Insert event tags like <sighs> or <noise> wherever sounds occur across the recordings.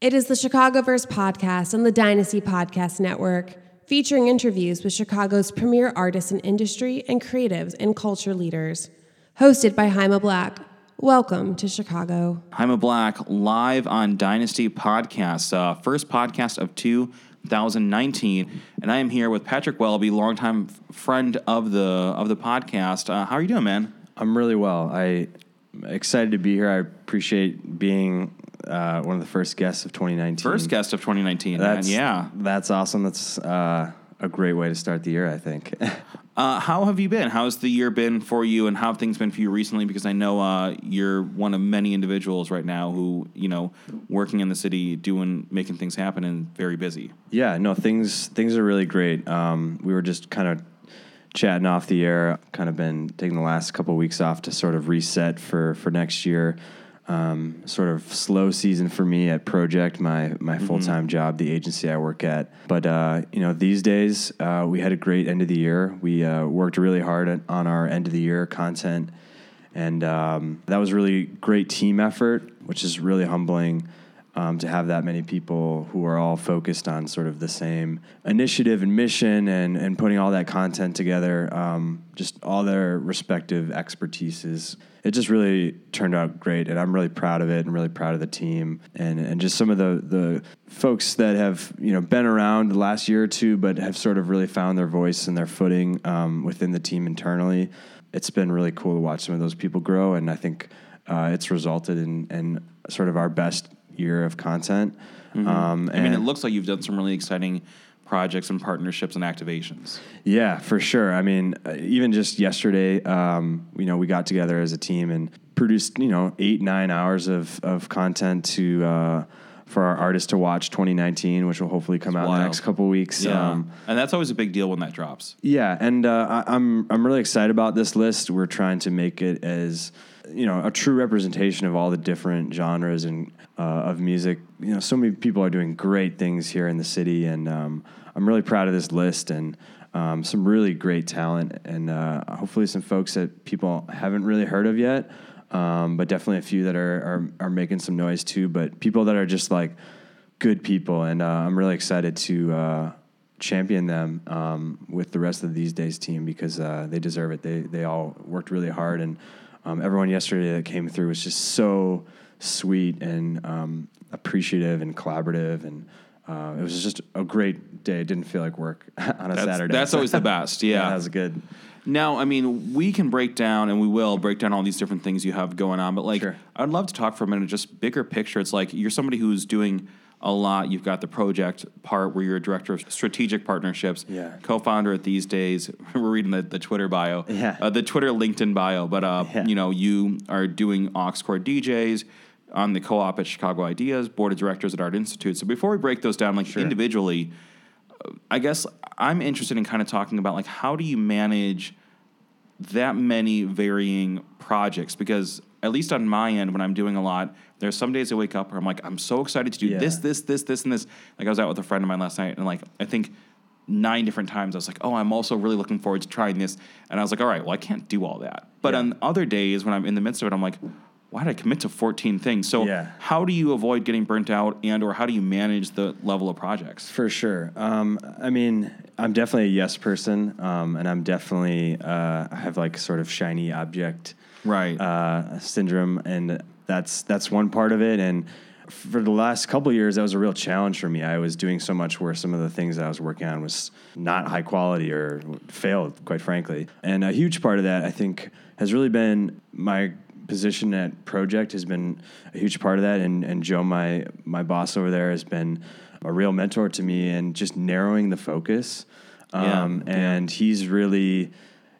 It is the Chicagoverse podcast on the Dynasty Podcast Network, featuring interviews with Chicago's premier artists in industry and creatives and culture leaders. Hosted by Jaime Black. Welcome to Chicago. Jaime Black live on Dynasty Podcast, uh, first podcast of 2019, and I am here with Patrick Welby, longtime f- friend of the of the podcast. Uh, how are you doing, man? I'm really well. I excited to be here. I appreciate being uh, one of the first guests of 2019. First guest of 2019, man. Yeah. that's awesome. That's uh, a great way to start the year. I think. <laughs> Uh, how have you been? How's the year been for you, and how have things been for you recently? Because I know uh, you're one of many individuals right now who, you know, working in the city, doing, making things happen, and very busy. yeah, no things things are really great. Um, we were just kind of chatting off the air. Kind of been taking the last couple of weeks off to sort of reset for for next year. Um, sort of slow season for me at Pro-Ject, my my full time job, the agency I work at. But uh, you know, these days uh, we had a great end of the year. We uh, worked really hard on our end of the year content, and um, that was really great team effort, which is really humbling. Um, to have that many people who are all focused on sort of the same initiative and mission and, and putting all that content together, um, just all their respective expertises. It just really turned out great, and I'm really proud of it and really proud of the team and, and just some of the, the folks that have you know been around the last year or two, but have sort of really found their voice and their footing um, within the team internally. It's been really cool to watch some of those people grow, and I think uh, it's resulted in, in sort of our best year of content. Um, Mm-hmm. I mean, it looks like you've done some really exciting projects and partnerships and activations. Yeah, for sure. I mean, uh, even just yesterday, um, you know, we got together as a team and produced, you know, eight nine hours of of content to uh, for our artists to watch 2019, which will hopefully come out in the next couple weeks. Um, and that's always a big deal when that drops. yeah, and uh, I, I'm I'm really excited about this list. We're trying to make it as you know a true representation of all the different genres and uh, of music. You know, so many people are doing great things here in the city, and um, I'm really proud of this list and. Um, some really great talent, and uh, hopefully some folks that people haven't really heard of yet, um, but definitely a few that are, are are making some noise too. But people that are just like good people, and uh, I'm really excited to uh, champion them um, with the rest of these days team because uh, they deserve it. They they all worked really hard, and um, everyone yesterday that came through was just so sweet and um, appreciative and collaborative, and uh, it was just a great day. It didn't feel like work <laughs> on a That's, Saturday. that's always the best. <laughs> Yeah. that was good. Now, I mean, we can break down, and we will break down all these different things you have going on. But like, Sure. I'd love to talk for a minute, just bigger picture. It's like you're somebody who's doing a lot. You've got the Pro-Ject part where you're a director of strategic partnerships, Yeah. co-founder at these days. <laughs> We're reading the, the Twitter bio, Yeah. uh, the Twitter LinkedIn bio. But uh, Yeah. you know, you are doing Auxcord DJs on the co-op at Chicago Ideas, board of directors at Art Institute. So before we break those down, like individually, I guess I'm interested in kind of talking about like how do you manage that many varying projects because at least on my end when I'm doing a lot there's some days I wake up where I'm like I'm so excited to do Yeah. this this this this and this like I was out with a friend of mine last night and like I think nine different times I was like oh I'm also really looking forward to trying this and I was like all right well I can't do all that but Yeah. on other days when I'm in the midst of it I'm like why did I commit to 14 things so Yeah. how do you avoid getting burnt out and or how do you manage the level of projects For sure. Um, I mean, I'm definitely a yes person, um, and I'm definitely uh, I have like sort of shiny object right uh, syndrome, and that's that's one part of it. And for the last couple of years, that was a real challenge for me. I was doing so much where some of the things that I was working on was not high quality or failed, quite frankly. And a huge part of that, I think, has really been my position at Pro-Ject has been a huge part of that. And and Joe, my my boss over there, has been a real mentor to me and just narrowing the focus. Yeah, Um, yeah. and he's really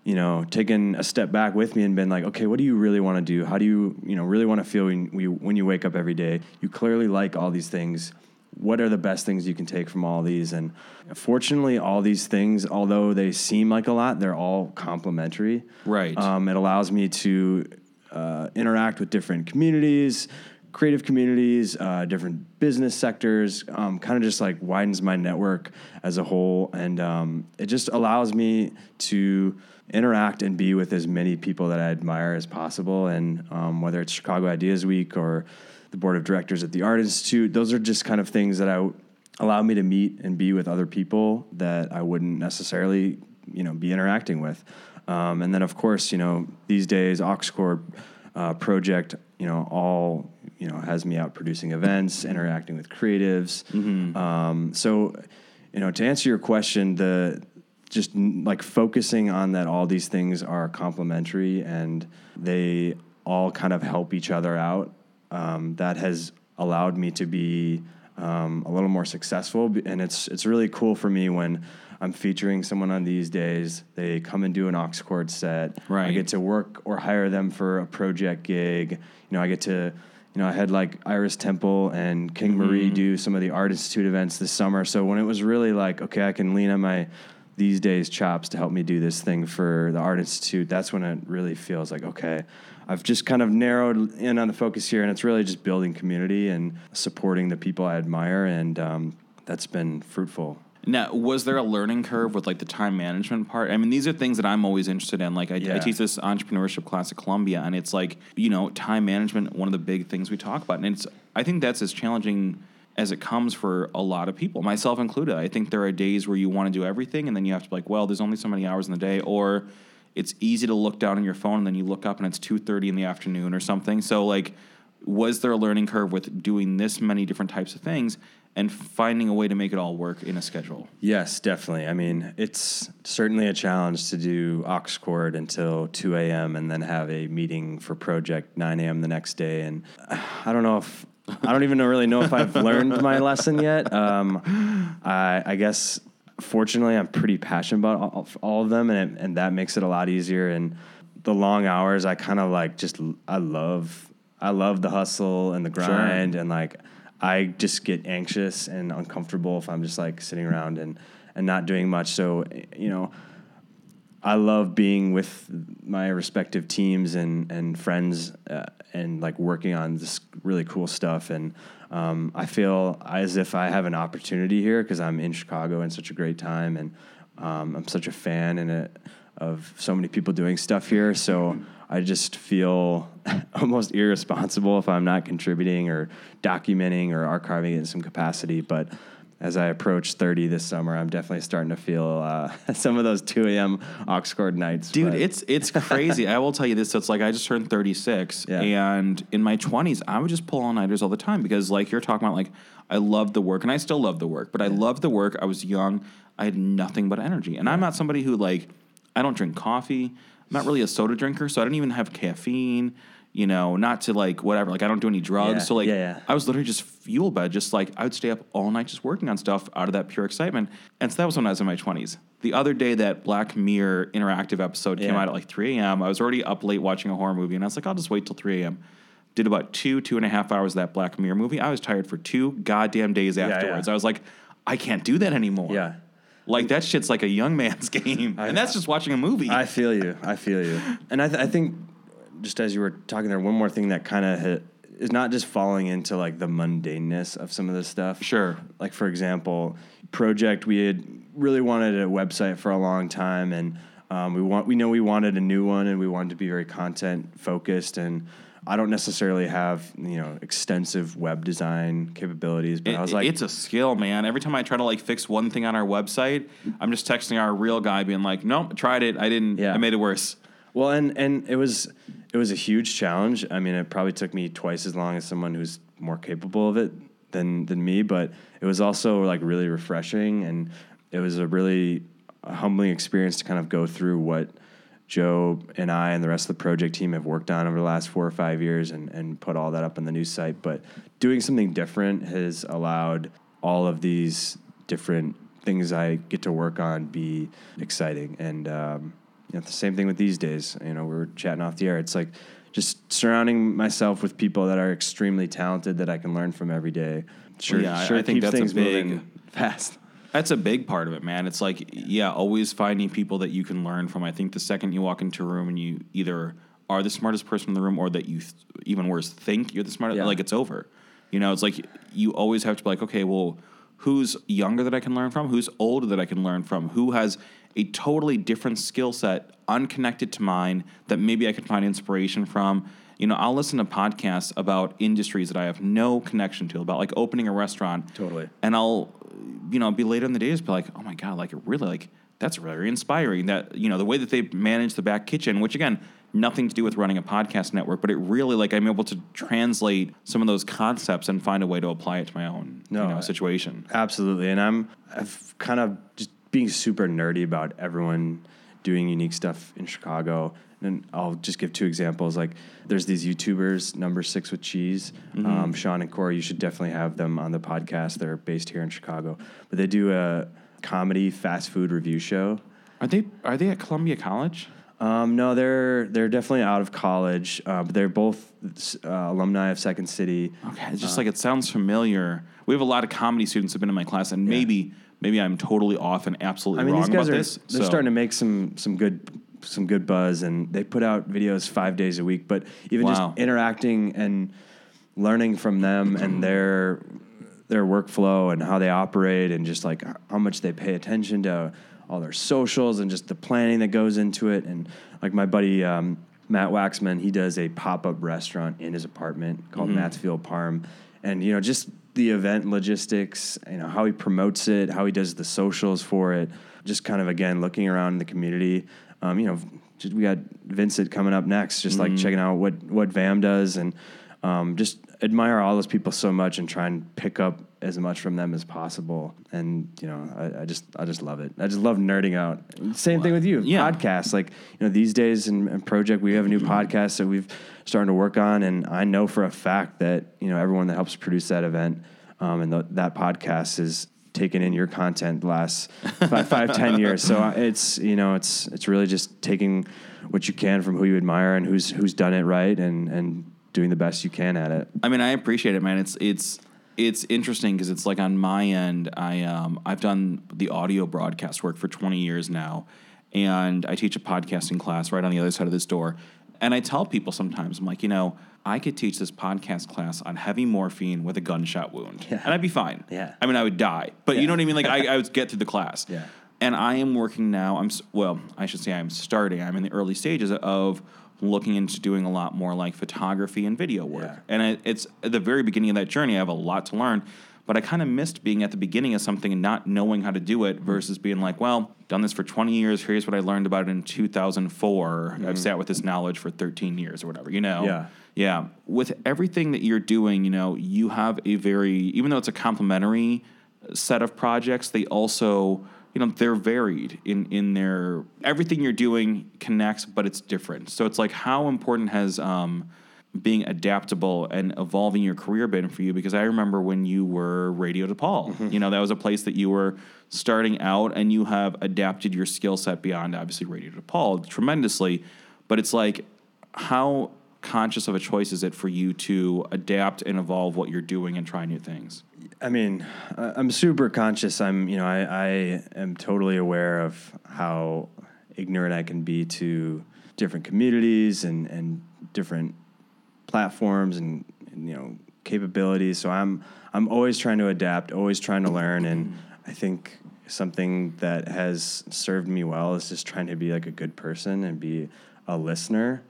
you know, taken a step back with me and been like, okay, what do you really want to do? How do you, you know, really want to feel when you, when you wake up every day? You clearly like all these things. What are the best things you can take from all these? And fortunately, all these things, although they seem like a lot, they're all complementary. Right. Um, it allows me to uh, interact with different communities, creative communities, uh, different business sectors, um, kind of just like widens my network as a whole. And um, it just allows me to interact and be with as many people that I admire as possible. And um, whether it's Chicago Ideas Week or the board of directors at the Art Institute. Those are just kind of things that I allow me to meet and be with other people that I wouldn't necessarily, you know, be interacting with. Um, and then, of course, you know, these days, Auxcord uh, Pro-Ject, you know, all you know has me out producing events, interacting with creatives. Um, so, you know, to answer your question, the just like focusing on that all these things are complementary and they all kind of help each other out. Um, that has allowed me to be um, a little more successful, and it's it's really cool for me when I'm featuring someone on these days. They come and do an aux chord set. I get to work or hire them for a Pro-Ject gig. You know, I get to, you know, I had like Iris Temple and King Marie do some of the Art Institute events this summer. So when it was really like, okay, I can lean on my these days chops to help me do this thing for the Art Institute, that's when it really feels like, okay, I've just kind of narrowed in on the focus here, and it's really just building community and supporting the people I admire, and um, that's been fruitful. Now, was there a learning curve with like the time management part? I mean, these are things that I'm always interested in. Like, I, I teach this entrepreneurship class at Columbia, and it's like, you know, time management, one of the big things we talk about. And it's, I think that's as challenging as it comes for a lot of people, myself included. I think there are days where you want to do everything, and then you have to be like, well, there's only so many hours in the day, or it's easy to look down on your phone and then you look up and it's 2.30 in the afternoon or something. So, like, was there a learning curve with doing this many different types of things and finding a way to make it all work in a schedule? Yes, definitely. I mean, it's certainly a challenge to do aux chord until 2 a.m. and then have a meeting for Pro-Ject 9 a.m. the next day. And uh, I don't know if I don't even really know if I've <laughs> learned my lesson yet. Um, I, I guess fortunately I'm pretty passionate about all, all of them, and it, and that makes it a lot easier. And the long hours, I kind of like just I love I love the hustle and the grind and like I just get anxious and uncomfortable if I'm just like sitting around and and not doing much. So you know, I love being with my respective teams and and friends uh, and like working on this really cool stuff. And um, I feel as if I have an opportunity here because I'm in Chicago and such a great time, and um, I'm such a fan and a, of so many people doing stuff here. So I just feel <laughs> almost irresponsible if I'm not contributing or documenting or archiving it in some capacity, but as I approach 30 this summer, I'm definitely starting to feel uh, <laughs> some of those 2 a.m. Auxcord nights. Dude, but- it's it's <laughs> crazy. I will tell you this. So It's like I just turned 36, Yeah. and in my 20s, I would just pull all nighters all the time because, like you're talking about, like I love the work, and I still love the work, but I love the work. I was young. I had nothing but energy, and I'm not somebody who like I don't drink coffee. I'm not really a soda drinker, so I don't even have caffeine. You know, not to like whatever. Like I don't do any drugs, Yeah, so like yeah, yeah. I was literally just fueled by just like I would stay up all night just working on stuff out of that pure excitement. And so that was when I was in my twenties. The other day that Black Mirror interactive episode came Yeah. out at like 3 a.m. I was already up late watching a horror movie, and I was like, I'll just wait till 3 a.m. Did about two, two and a half hours of that Black Mirror movie. I was tired for two goddamn days yeah. afterwards. I was like, I can't do that anymore. Yeah. Like that shit's like a young man's <laughs> game. and that's just watching a movie. I feel you. I feel you. <laughs> And I, th- I think, just as you were talking there, one more thing that kind of hit is not just falling into like the mundaneness of some of this stuff. Sure. Like for example, Pro-Ject we had really wanted a website for a long time, and um, we want we know we wanted a new one, and we wanted to be very content focused and. I don't necessarily have you know extensive web design capabilities, but I was like, it's a skill, man. Every time I try to like fix one thing on our website, I'm just texting our real guy, being like, "Nope, tried it. I didn't. Yeah. I made it worse." Well, and and it was it was a huge challenge. I mean, it probably took me twice as long as someone who's more capable of it than than me, but it was also like really refreshing, and it was a really humbling experience to kind of go through what Joe and I and the rest of the Pro-Ject team have worked on over the last four or five years, and and put all that up on the new site. But doing something different has allowed all of these different things I get to work on be exciting. And um, you know, the same thing with these days. You know, we were chatting off the air. It's like just surrounding myself with people that are extremely talented that I can learn from every day. Sure, Yeah, sure I think keeps that's a big- moving fast. That's a big part of it, man. It's like, yeah, always finding people that you can learn from. I think the second you walk into a room and you either are the smartest person in the room or that you, th- even worse, think you're the smartest, Yeah. like it's over. You know, it's like you always have to be like, okay, well, who's younger that I can learn from? Who's older that I can learn from? Who has a totally different skill set, unconnected to mine, that maybe I can find inspiration from? You know, I'll listen to podcasts about industries that I have no connection to, about like opening a restaurant. Totally. And I'll, you know, be later in the day, just be like, oh my god, like it really, like that's very inspiring. That you know the way that they manage the back kitchen, which again, nothing to do with running a podcast network, but it really like I'm able to translate some of those concepts and find a way to apply it to my own No, you know, situation. Absolutely, and I'm I've kind of just being super nerdy about everyone doing unique stuff in Chicago. And I'll just give two examples. Like, there's these YouTubers, Number Six with Cheese, um, Sean and Corey. You should definitely have them on the podcast. They're based here in Chicago, but they do a comedy fast food review show. Are they are they at Columbia College? Um, no, they're they're definitely out of college, uh, but they're both uh, alumni of Second City. Okay, it's just like it sounds familiar. We have a lot of comedy students who've been in my class, and maybe maybe I'm totally off and absolutely I mean, wrong these guys about are this. they're so- starting to make some some good some good buzz, and they put out videos five days a week. But even Wow. just interacting and learning from them and <clears throat> their their workflow and how they operate, and just like how much they pay attention to all their socials and just the planning that goes into it. And like my buddy um, Matt Waxman, he does a pop up restaurant in his apartment called Mm-hmm. Mattsfield Parm, and you know just the event logistics, you know how he promotes it, how he does the socials for it, just kind of again looking around in the community. Um, you know, we got Vincent coming up next, just Mm-hmm. like checking out what what VAM does, and um, just admire all those people so much and try and pick up as much from them as possible. And you know, I, I just I just love it. I just love nerding out. Same thing with you, Yeah. podcasts. Like you know, these days in, in Pro-Ject, we have a new podcast that we've starting to work on, and I know for a fact that you know everyone that helps produce that event um, and that podcast is taken in your content the last five, five ten years. So <laughs> it's you know it's it's really just taking what you can from who you admire and who's who's done it right and and doing the best you can at it. I mean, I appreciate it, man. It's it's it's interesting because it's like on my end, I um I've done the audio broadcast work for 20 years now, and I teach a podcasting class right on the other side of this door. And I tell people sometimes, I'm like, you know, I could teach this podcast class on heavy morphine with a gunshot wound, Yeah. and I'd be fine. Yeah. I mean, I would die, but you know what I mean. Like, I, I would get through the class. Yeah. And I am working now. I'm well. I should say I'm starting. I'm in the early stages of looking into doing a lot more like photography and video work. Yeah. And it, it's at the very beginning of that journey. I have a lot to learn, but I kind of missed being at the beginning of something and not knowing how to do Mm-hmm. it versus being like, well, done this for 20 years. Here's what I learned about it in 2004. I've sat with this knowledge for 13 years or whatever. You know. Mm-hmm. Yeah. Yeah. With everything that you're doing, you know, you have a very, even though it's a complementary set of projects, they also, you know, they're varied in, in their, everything you're doing connects, but it's different. So it's like, how important has um, being adaptable and evolving your career been for you? Because I remember when you were Radio DePaul, Mm-hmm. you know, that was a place that you were starting out and you have adapted your skill set beyond obviously Radio DePaul tremendously. But it's like, how conscious of a choice is it for you to adapt and evolve what you're doing and try new things? I mean, I'm super conscious. I'm, you know, I, I am totally aware of how ignorant I can be to different communities and, and different platforms and, and, you know, capabilities. So I'm, I'm always trying to adapt, always trying to learn. And I think something that has served me well is just trying to be like a good person and be a listener.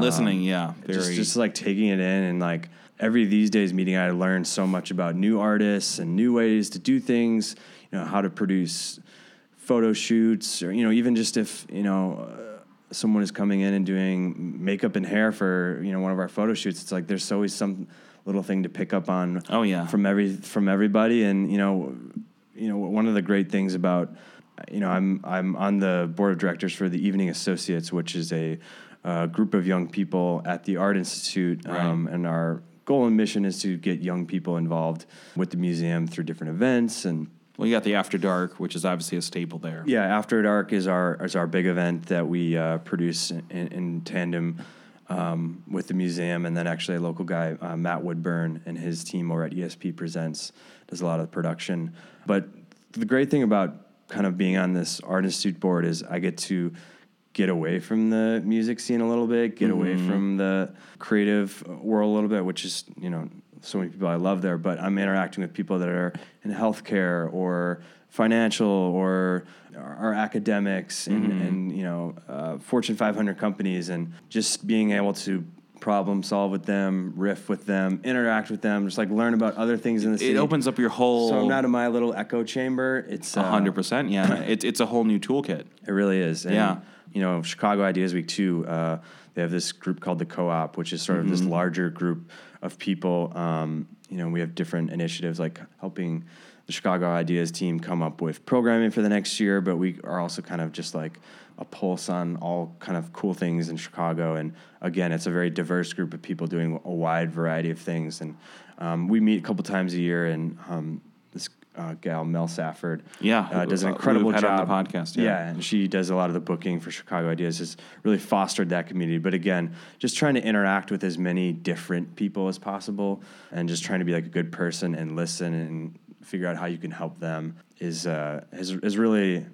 Listening, yeah, very. Just, just like taking it in and like every these days meeting, I learned so much about new artists and new ways to do things. You know how to produce photo shoots, or you know even just if you know uh, someone is coming in and doing makeup and hair for you know one of our photo shoots. It's like there's always some little thing to pick up on. Oh, yeah. from every from everybody, and you know you know one of the great things about you know I'm I'm on the board of directors for the Evening Associates, which is a uh, group of young people at the Art Institute, um, and our goal and mission is to get young people involved with the museum through different events and. Well, you got the After Dark, which is obviously a staple there. Yeah, After Dark is our is our big event that we uh, produce in, in tandem um, with the museum, and then actually a local guy, uh, Matt Woodburn, and his team over at ESP Presents does a lot of the production. But the great thing about kind of being on this art institute board is I get to get away from the music scene a little bit, get away from the creative world a little bit, which is you know so many people I love there. But I'm interacting with people that are in healthcare or financial or are academics and, and you know uh, Fortune 500 companies, and just being able to problem solve with them, riff with them, interact with them, just like learn about other things in the city. It opens up your whole. So I'm not in my little echo chamber. It's uh, hundred percent. Yeah, <laughs> it's it's a whole new toolkit. It really is. And, Yeah. You know, Chicago Ideas Week too. Uh, they have this group called the Co-op, which is sort of this larger group of people. Um, you know, we have different initiatives like helping the Chicago Ideas team come up with programming for the next year, but we are also kind of just like a pulse on all kind of cool things in Chicago. And again, it's a very diverse group of people doing a wide variety of things. And um, we meet a couple times a year, and um, uh, gal Mel Safford, Yeah, uh, does an incredible had on job the podcast, yeah. yeah, and she does a lot of the booking for Chicago Ideas. Has really fostered that community. But again, just trying to interact with as many different people as possible, and just trying to be like a good person and listen and figure out how you can help them is uh, has has really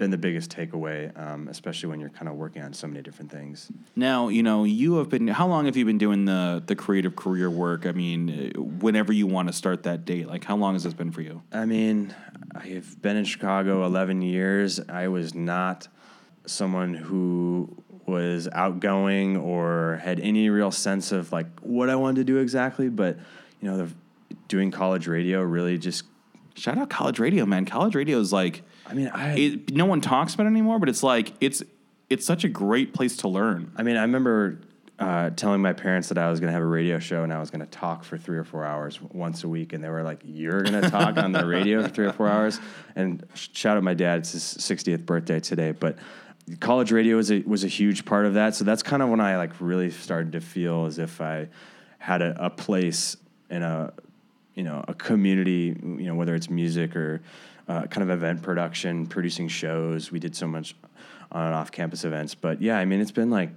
been the biggest takeaway, um, especially when you're kind of working on so many different things. Now, you know, you have been. How long have you been doing the the creative career work? I mean, uh, whenever you want to start that date, like how long has this been for you? I mean, I've been in Chicago 11 years. I was not someone who was outgoing or had any real sense of like what I wanted to do exactly, but you know, the, doing college radio really just Shout out college radio, man. College radio is like, I mean, I it, no one talks about it anymore, but it's like it's it's such a great place to learn. I mean, I remember uh, telling my parents that I was going to have a radio show and I was going to talk for three or four hours once a week, and they were like, "You're going to talk on the radio for three or four hours?" And shout out my dad; it's his 60th birthday today. But college radio was a was a huge part of that. So that's kind of when I like really started to feel as if I had a, a place in a you know a community you know whether it's music or uh, kind of event production producing shows. We did so much on and off campus events. But yeah i mean it's been like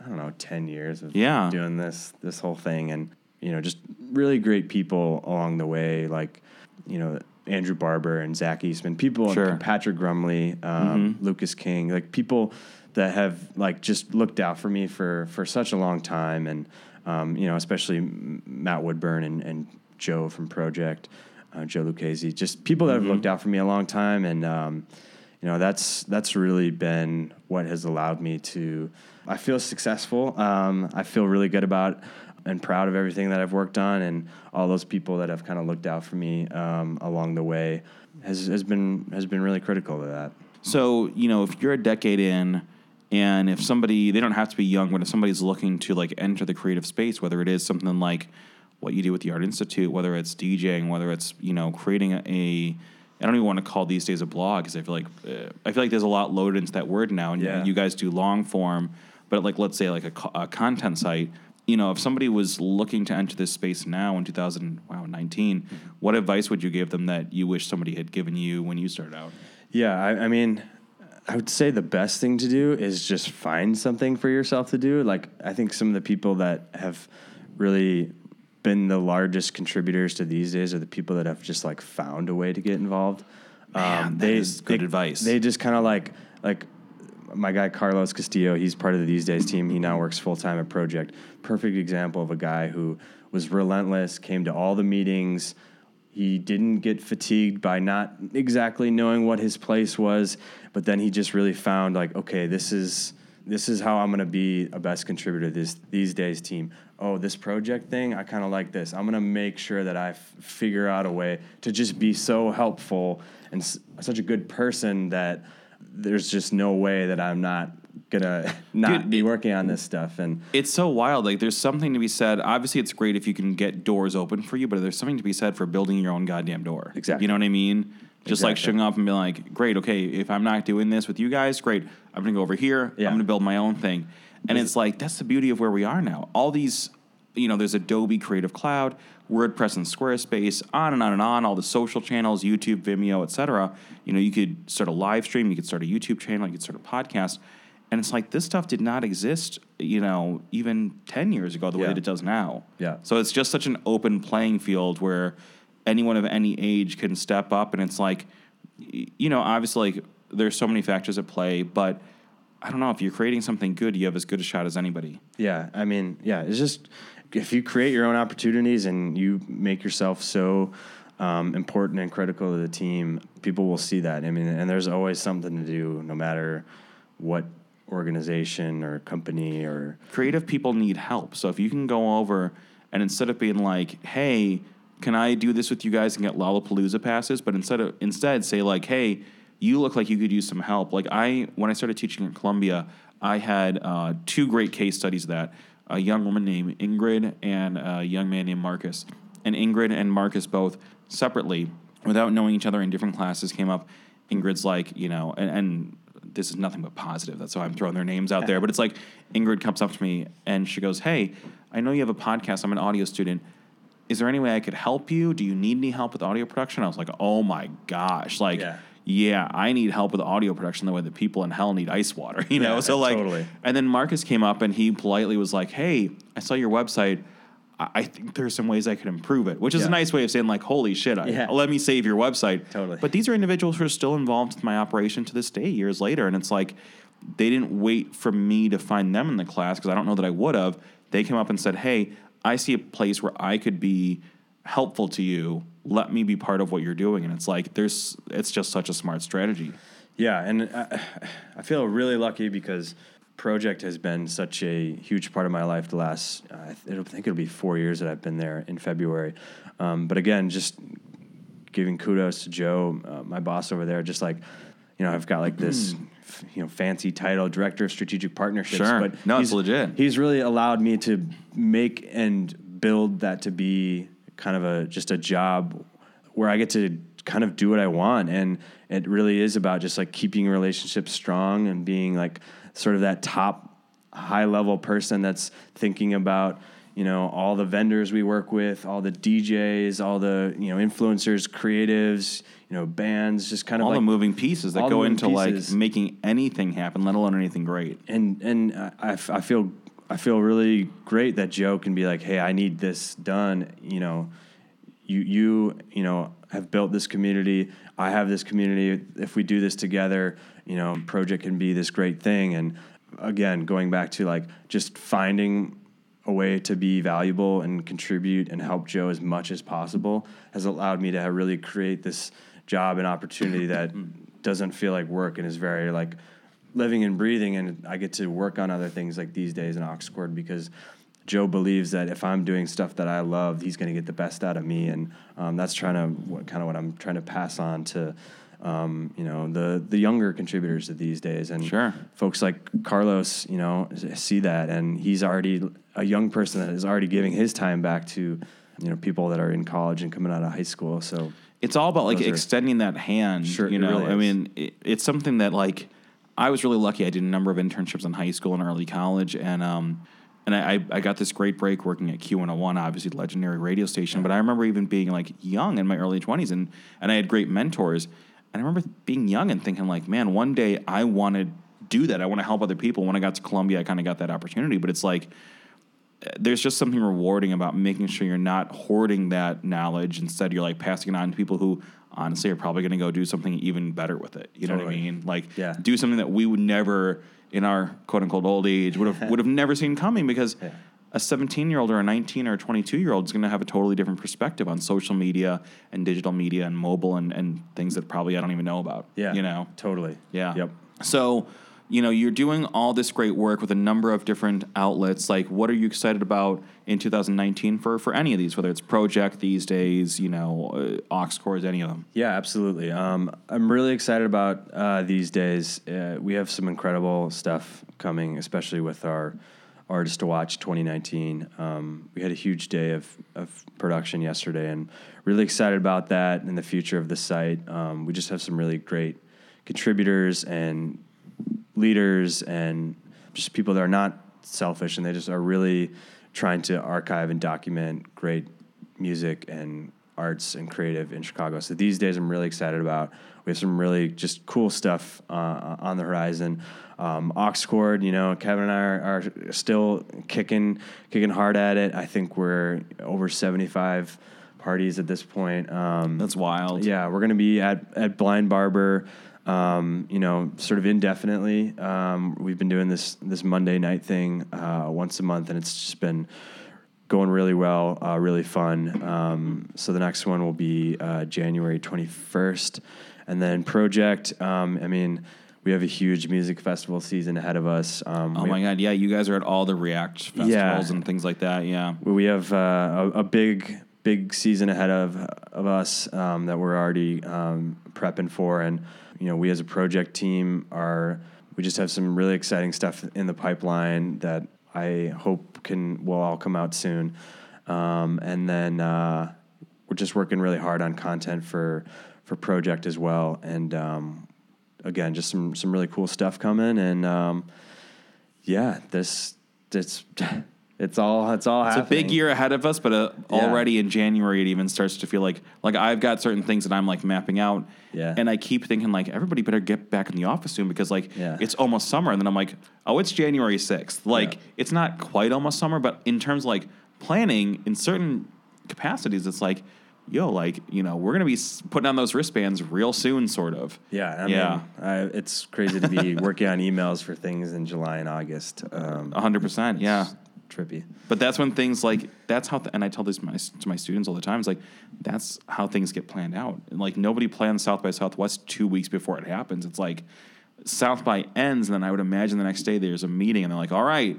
i don't know 10 years of Yeah. doing this this whole thing. And you know just really great people along the way like you know andrew barber and zach eastman people Sure. patrick grumley um, lucas king like people that have like just looked out for me for for such a long time. And um, you know especially matt woodburn and, and joe from Pro-Ject uh, joe lucchese just people that have looked out for me a long time. And um, you know that's that's really been what has allowed me to i feel successful. Um, i feel really good about and proud of everything that i've worked on and all those people that have kind of looked out for me um, along the way has, has been has been really critical to that. So, you know, if you're a decade in and if somebody, they don't have to be young, but if somebody's looking to like enter the creative space, whether it is something like what you do with the Art Institute, whether it's DJing, whether it's, you know, creating a, a I don't even want to call these days a blog because I feel like uh, I feel like there's a lot loaded into that word now, and Yeah. you guys do long form, but like let's say like a, a content site. You know, if somebody was looking to enter this space now in 2019, what advice would you give them that you wish somebody had given you when you started out? Yeah, I, I mean, I would say the best thing to do is just find something for yourself to do. Like, I think some of the people that have really been the largest contributors to these days are the people that have just like found a way to get involved. Um, Man, that is good advice. They just kind of like like my guy Carlos Castillo. He's part of the These Days team. He now works full time at Pro-Ject. Perfect example of a guy who was relentless, came to all the meetings. He didn't get fatigued by not exactly knowing what his place was, but then he just really found like, okay, this is this is how I'm going to be a best contributor this these days team. Oh, this Pro-Ject thing, I kind of like this. I'm going to make sure that I f- figure out a way to just be so helpful and s- such a good person that there's just no way that I'm not gonna <laughs> not Dude, be working on this stuff. And it's so wild. Like, there's something to be said. Obviously, it's great if you can get doors open for you, but there's something to be said for building your own goddamn door. Exactly. You know what I mean? Just like Exactly. showing up and being like, great, okay, if I'm not doing this with you guys, great. I'm to go over here. Yeah. I'm to build my own thing. And it's like, that's the beauty of where we are now. All these, you know, there's Adobe Creative Cloud, WordPress and Squarespace, on and on and on, all the social channels, YouTube, Vimeo, etc. You know, you could start a live stream, you could start a YouTube channel, you could start a podcast. And it's like this stuff did not exist, you know, even 10 years ago the way that it does now. Yeah. So it's just such an open playing field where anyone of any age can step up. And it's like, you know, obviously, like, there's so many factors at play, but I don't know. If you're creating something good, you have as good a shot as anybody. Yeah, I mean, yeah, it's just if you create your own opportunities and you make yourself so um, important and critical to the team, people will see that. I mean, and there's always something to do, no matter what organization or company or creative people need help. So if you can go over and instead of being like, "Hey, can I do this with you guys and get Lollapalooza passes?" but instead of instead say like, "Hey, you look like you could use some help." Like I, when I started teaching at Columbia, I had uh, two great case studies of that a young woman named Ingrid and a young man named Marcus. And Ingrid and Marcus both separately, without knowing each other in different classes, came up. Ingrid's like, you know, and, and this is nothing but positive. That's why I'm throwing their names out there. But it's like Ingrid comes up to me and she goes, Hey, I know you have a podcast. I'm an audio student. Is there any way I could help you? Do you need any help with audio production? I was like, Oh my gosh. Like, Yeah. yeah, I need help with audio production the way that people in hell need ice water, <laughs> you know? Yeah, so like totally. and then Marcus came up and he politely was like, Hey, I saw your website. I I think there's some ways I could improve it, which is Yeah. a nice way of saying like, holy shit, I, Yeah. let me save your website. Totally. But these are individuals who are still involved with my operation to this day, years later. And it's like, they didn't wait for me to find them in the class because I don't know that I would have. They came up and said, hey, I see a place where I could be helpful to you. Let me be part of what you're doing. And it's like, there's, it's just such a smart strategy. Yeah, and I, <sighs> I feel really lucky because Pro-Ject has been such a huge part of my life the last, uh, I think it'll be four years that I've been there in February. Um, but again, just giving kudos to Joe, uh, my boss over there, just like, you know, I've got like this, hmm. you know, fancy title, Director of Strategic Partnerships. Sure. But No, it's he's- legit. He's really allowed me to make and build that to be kind of a just a job where I get to kind of do what I want. And it really is about just like keeping relationships strong and being like sort of that top high level person that's thinking about, you know, all the vendors we work with, all the DJs, all the, you know, influencers, creatives, you know, bands, just kind of all like the moving pieces that go into pieces. like making anything happen, let alone anything great. and and I, I feel I feel really great that Joe can be like, hey, I need this done. You know, you you you know have built this community. I have this community. If we do this together, you know, Pro-Ject can be this great thing. And again, going back to like just finding a way to be valuable and contribute and help Joe as much as possible has allowed me to really create this job and opportunity that <laughs> doesn't feel like work and is very like living and breathing. And I get to work on other things like these days in Auxcord because Joe believes that if I'm doing stuff that I love, he's going to get the best out of me, and um, that's trying to what, kind of what I'm trying to pass on to, um, you know, the the younger contributors of these days, and Sure. folks like Carlos, you know, see that, and he's already a young person that is already giving his time back to, you know, people that are in college and coming out of high school. So it's all about like are- extending that hand. Sure, you know, really I mean, it, it's something that like I was really lucky. I did a number of internships in high school and early college, and um, and I, I got this great break working at Q101, obviously the legendary radio station. But I remember even being like young in my early twenties, and and I had great mentors. And I remember being young and thinking like, man, one day I want to do that. I want to help other people. When I got to Columbia, I kind of got that opportunity. But it's like there's just something rewarding about making sure you're not hoarding that knowledge. Instead, you're like passing it on to people who honestly are probably going to go do something even better with it. You know what I mean? Like Yeah. do something that we would never in our quote unquote old age would have <laughs> would have never seen coming because Yeah. a 17 year old or a 19 or a 22 year old is going to have a totally different perspective on social media and digital media and mobile and, and things that probably I don't even know about. yeah, You know? totally, Yeah. yep. So, you know, you're doing all this great work with a number of different outlets. Like, what are you excited about in 2019 for for any of these? Whether it's Pro-Ject these days, you know, uh, Auxcords, any of them. Yeah, absolutely. Um, I'm really excited about uh, these days. Uh, we have some incredible stuff coming, especially with our Artist to Watch 2019. Um, we had a huge day of, of production yesterday and really excited about that and the future of the site. Um, we just have some really great contributors and leaders and just people that are not selfish and they just are really trying to archive and document great music and arts and creative in Chicago. So these days I'm really excited about. We have some really just cool stuff uh, on the horizon. Um, Auxcord, you know, Kevin and I are, are still kicking kicking hard at it. I think we're over 75 parties at this point. Um, That's wild. yeah, we're going to be at, at Blind Barber, um, you know, sort of indefinitely. Um, we've been doing this this Monday night thing uh, once a month, and it's just been going really well, uh, really fun. Um, so the next one will be uh, January 21st. And then Pro-Ject, um, I mean, we have a huge music festival season ahead of us. Um, Oh my god, yeah, you guys are at all the React festivals Yeah. and things like that. Yeah. we have uh, a, a big big season ahead of of us um, that we're already um, prepping for, and you know we as a Pro-Ject team are we just have some really exciting stuff in the pipeline that I hope can will all come out soon, um, and then uh, we're just working really hard on content for for Pro-Ject as well, and um, again just some some really cool stuff coming, and um, yeah, this it's <laughs> it's all it's all It's a big year ahead of us, but uh, Yeah. already in January it even starts to feel like like I've got certain things that I'm like mapping out, Yeah. and I keep thinking like everybody better get back in the office soon because like Yeah. it's almost summer, and then I'm like, oh, it's January sixth. Like Yeah. it's not quite almost summer, but in terms of like planning in certain capacities, it's like. Yo, like you know, we're gonna be putting on those wristbands real soon, sort of. Yeah, I yeah, mean, I, it's crazy to be <laughs> working on emails for things in July and August. Um, hundred percent. Yeah, trippy. But that's when things like that's how, th- and I tell this my, to my students all the time. It's like that's how things get planned out. And like nobody plans South by Southwest two weeks before it happens. It's like South by ends, and then I would imagine the next day there's a meeting, and they're like, "All right,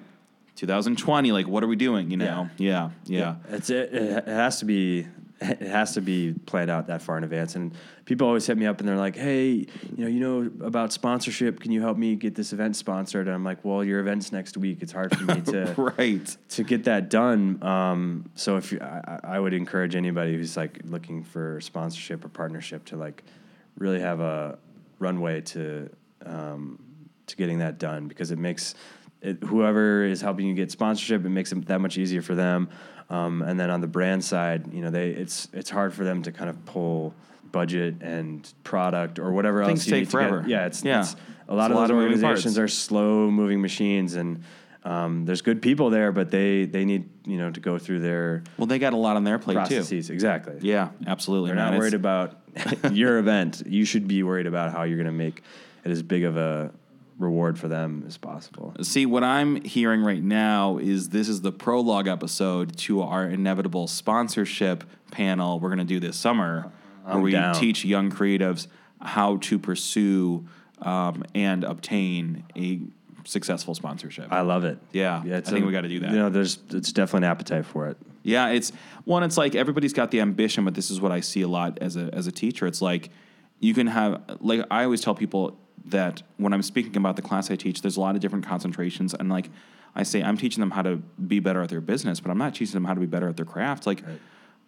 2020, like what are we doing?" You know? Yeah, yeah. It's it, it has to be it has to be planned out that far in advance. And people always hit me up and they're like, "Hey, you know, you know about sponsorship? Can you help me get this event sponsored?" And I'm like, "Well, your event's next week. It's hard for me to <laughs> right. to get that done. Um, so if you, I, I would encourage anybody who's like looking for sponsorship or partnership to like really have a runway to um, to getting that done because it makes it, whoever is helping you get sponsorship it makes it that much easier for them. Um, and then on the brand side, you know, they it's it's hard for them to kind of pull budget and product or whatever Things else you take need to get- forever. Yeah, it's, Yeah. it's a lot It's of a lot those organizations are slow moving machines and um, there's good people there, but they they need you know to go through their Well, they got a lot on their plate too. processes. Exactly. Yeah, absolutely. They're man. not It's- worried about <laughs> your event. You should be worried about how you're going to make it as big of a reward for them as possible. See, what I'm hearing right now is this is the prologue episode to our inevitable sponsorship panel we're going to do this summer, where I'm we down. teach young creatives how to pursue um, and obtain a successful sponsorship. I love it. Yeah, I think we gotta do that. You know, there's it's definitely an appetite for it. Yeah, it's one. It's like everybody's got the ambition, but this is what I see a lot as a as a teacher. It's like you can have like I always tell people that when I'm speaking about the class I teach, there's a lot of different concentrations, and like I say, I'm teaching them how to be better at their business, but I'm not teaching them how to be better at their craft. Like.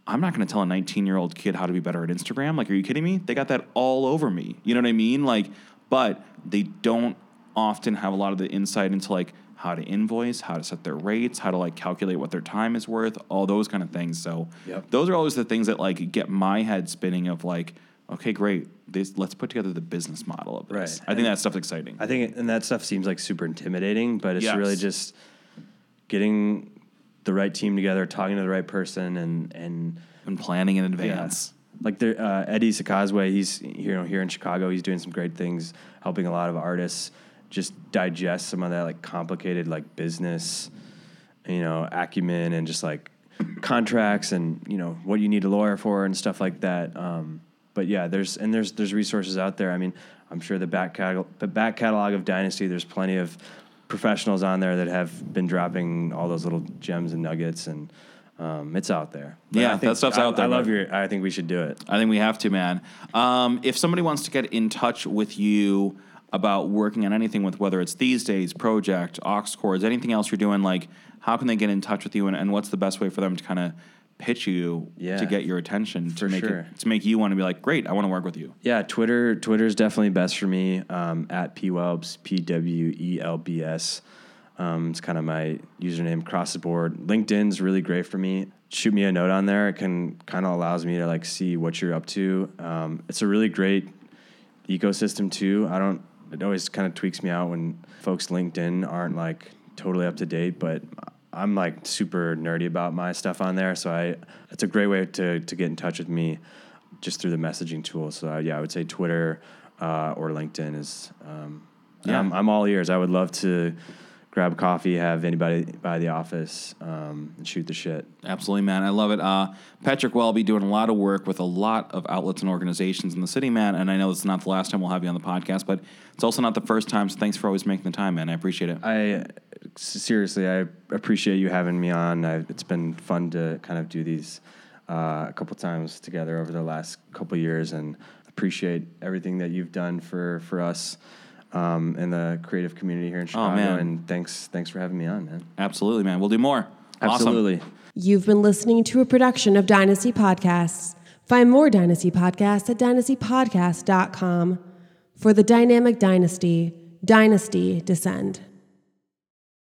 I'm not going to tell a 19 year old kid how to be better at Instagram. Like, are you kidding me? They got that all over me. You know what I mean? Like, but they don't often have a lot of the insight into like how to invoice, how to set their rates, how to like calculate what their time is worth, all those kind of things. So Yep. those are always the things that like get my head spinning of like, okay, great. This let's put together the business model of this. Right. I think that stuff's exciting. I think, and that stuff seems like super intimidating, but it's Yes. really just getting the right team together, talking to the right person, and and and planning in advance. Like there, uh, Eddie Sakazwe, he's you know here in Chicago. He's doing some great things, helping a lot of artists just digest some of that like complicated like business, you know, acumen and just like contracts and you know what you need a lawyer for and stuff like that. Um, but yeah, there's and there's there's resources out there. I mean, I'm sure the back catalog, the back catalog of Dynasty. There's plenty of professionals on there that have been dropping all those little gems and nuggets and. Um, it's out there. But Yeah, I think- that stuff's I- out there, I love your. I think we should do it. I think we have to, man. Um, if somebody wants to get in touch with you about working on anything with whether it's these days, Pro-Ject, aux chords, anything else you're doing, like how can they get in touch with you and, and what's the best way for them to kind of pitch you Yeah. to get your attention to make sure. it to make you want to be like, great, I want to work with you. Yeah, Twitter. Twitter is definitely best for me. Um, at pwelbs, p w e l b s. Um, it's kind of my username across the board. LinkedIn's really great for me. Shoot me a note on there. It can kind of allows me to like see what you're up to. Um, it's a really great ecosystem too. I don't. It always kind of tweaks me out when folks LinkedIn aren't like totally up to date, but I'm like super nerdy about my stuff on there. So I, it's a great way to to get in touch with me, just through the messaging tool. So uh, yeah, I would say Twitter uh, or LinkedIn is. Um, yeah. I'm, I'm all ears. I would love to grab coffee, have anybody by the office, um, and shoot the shit. Absolutely, man. I love it. Uh, Patrick Welby doing a lot of work with a lot of outlets and organizations in the city, man. And I know it's not the last time we'll have you on the podcast, but it's also not the first time. So thanks for always making the time, man. I appreciate it. I seriously, I appreciate you having me on. I, it's been fun to kind of do these uh, a couple times together over the last couple years, and appreciate everything that you've done for for us um, in the creative community here in Chicago. man. And thanks, thanks for having me on, man. Absolutely, man. We'll do more. Awesome. Absolutely. You've been listening to a production of Dynasty Podcasts. Find more Dynasty Podcasts at dynastypodcast.com. For the dynamic dynasty, Dynasty Descend.